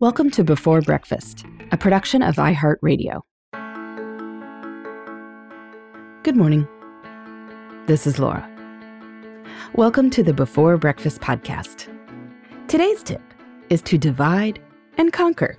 Welcome to Before Breakfast, a production of iHeartRadio. Good morning. This is Laura. Welcome to the Before Breakfast podcast. Today's tip is to divide and conquer.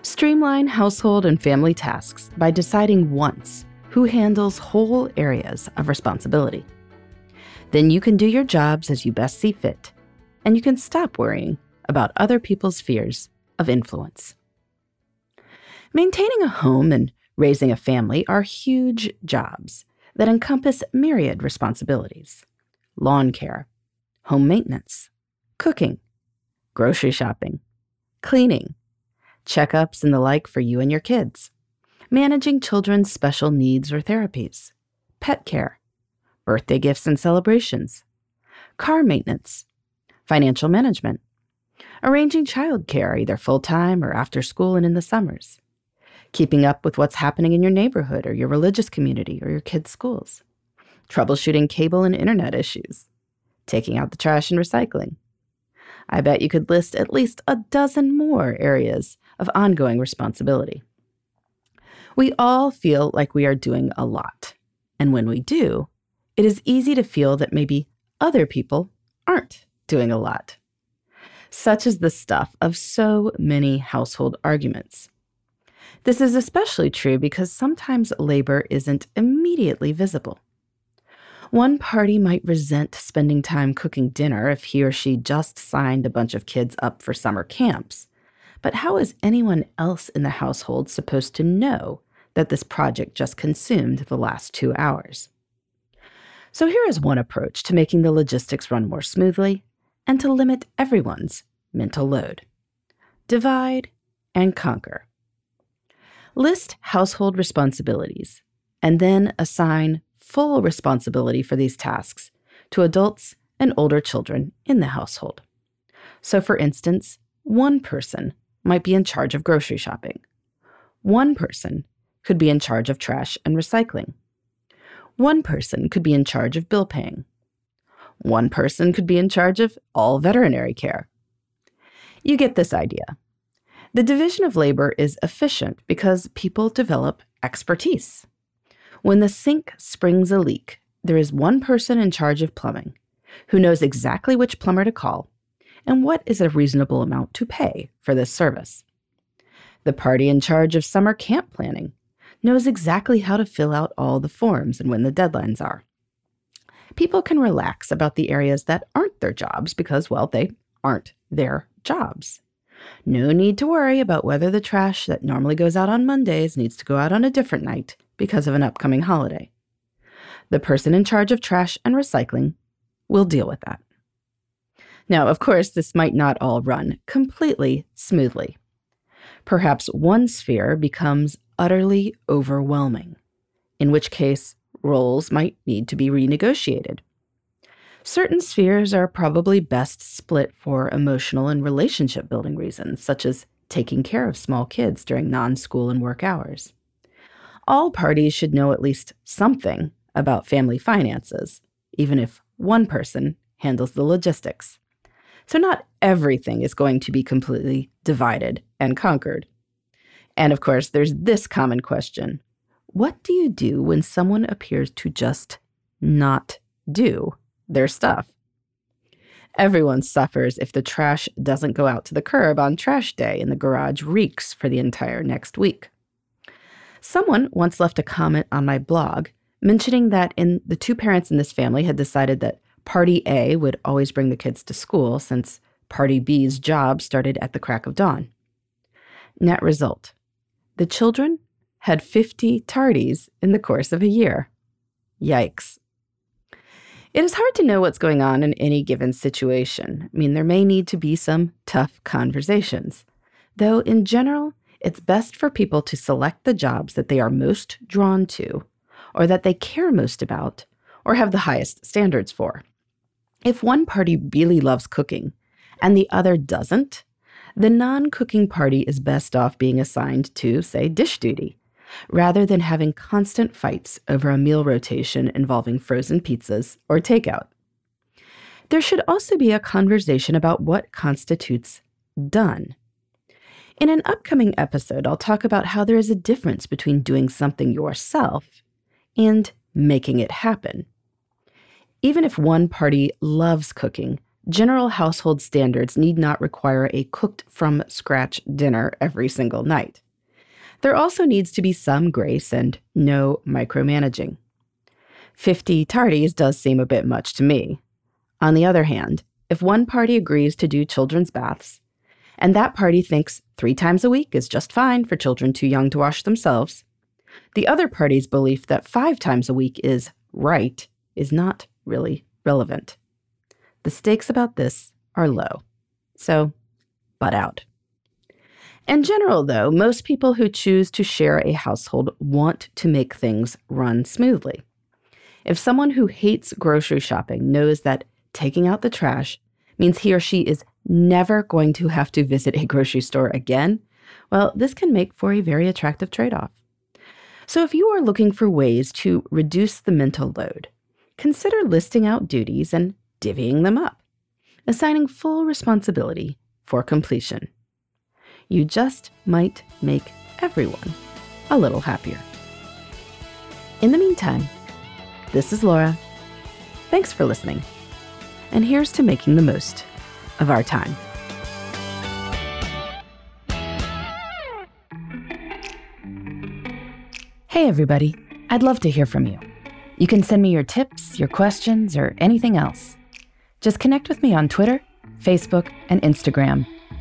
Streamline household and family tasks by deciding once who handles whole areas of responsibility. Then you can do your jobs as you best see fit, and you can stop worrying about other people's fears of influence. Maintaining a home and raising a family are huge jobs that encompass myriad responsibilities lawn care, home maintenance, cooking, grocery shopping, cleaning, checkups, and the like for you and your kids, managing children's special needs or therapies, pet care, birthday gifts and celebrations, car maintenance, financial management, arranging childcare either full time or after school and in the summers, keeping up with what's happening in your neighborhood or your religious community or your kids' schools, troubleshooting cable and internet issues, taking out the trash and recycling. I bet you could list at least a dozen more areas of ongoing responsibility. We all feel like we are doing a lot. And when we do, it is easy to feel that maybe other people aren't doing a lot. Such is the stuff of so many household arguments. This is especially true because sometimes labor isn't immediately visible. One party might resent spending time cooking dinner if he or she just signed a bunch of kids up for summer camps. But how is anyone else in the household supposed to know that this project just consumed the last two hours? So here is one approach to making the logistics run more smoothly and to limit everyone's mental load. Divide and conquer. List household responsibilities and then assign full responsibility for these tasks to adults and older children in the household. So, for instance, one person might be in charge of grocery shopping. One person could be in charge of trash and recycling. One person could be in charge of bill paying. One person could be in charge of all veterinary care. You get this idea. The division of labor is efficient because people develop expertise. When the sink springs a leak, there is one person in charge of plumbing who knows exactly which plumber to call and what is a reasonable amount to pay for this service. The party in charge of summer camp planning knows exactly how to fill out all the forms and when the deadlines are people can relax about the areas that aren't their jobs because, well, they aren't their jobs. No need to worry about whether the trash that normally goes out on Mondays needs to go out on a different night because of an upcoming holiday. The person in charge of trash and recycling will deal with that. Now, of course, this might not all run completely smoothly. Perhaps one sphere becomes utterly overwhelming, in which case roles might need to be renegotiated. Certain spheres are probably best split for emotional and relationship building reasons, such as taking care of small kids during non school and work hours. All parties should know at least something about family finances, even if one person handles the logistics. So, not everything is going to be completely divided and conquered. And of course, there's this common question what do you do when someone appears to just not do their stuff? Everyone suffers if the trash doesn't go out to the curb on trash day and the garage reeks for the entire next week. Someone once left a comment on my blog mentioning that in the two parents in this family had decided that party A would always bring the kids to school since party B's job started at the crack of dawn. Net result the children had 50 tardies in the course of a year. Yikes. It is hard to know what's going on in any given situation. I mean, there may need to be some tough conversations. Though, in general, it's best for people to select the jobs that they are most drawn to, or that they care most about, or have the highest standards for. If one party really loves cooking and the other doesn't, the non cooking party is best off being assigned to, say, dish duty rather than having constant fights over a meal rotation involving frozen pizzas or takeout. There should also be a conversation about what constitutes done. In an upcoming episode, I'll talk about how there is a difference between doing something yourself and making it happen. Even if one party loves cooking, general household standards need not require a cooked from scratch dinner every single night. There also needs to be some grace and no micromanaging. 50 tardies does seem a bit much to me. On the other hand, if one party agrees to do children's baths, and that party thinks three times a week is just fine for children too young to wash themselves, the other party's belief that five times a week is right is not really relevant. The stakes about this are low. So, butt out. In general, though, most people who choose to share a household want to make things run smoothly. If someone who hates grocery shopping knows that taking out the trash means he or she is never going to have to visit a grocery store again, well, this can make for a very attractive trade off. So, if you are looking for ways to reduce the mental load, consider listing out duties and divvying them up, assigning full responsibility for completion. You just might make everyone a little happier. In the meantime, this is Laura. Thanks for listening. And here's to making the most of our time. Hey, everybody. I'd love to hear from you. You can send me your tips, your questions, or anything else. Just connect with me on Twitter, Facebook, and Instagram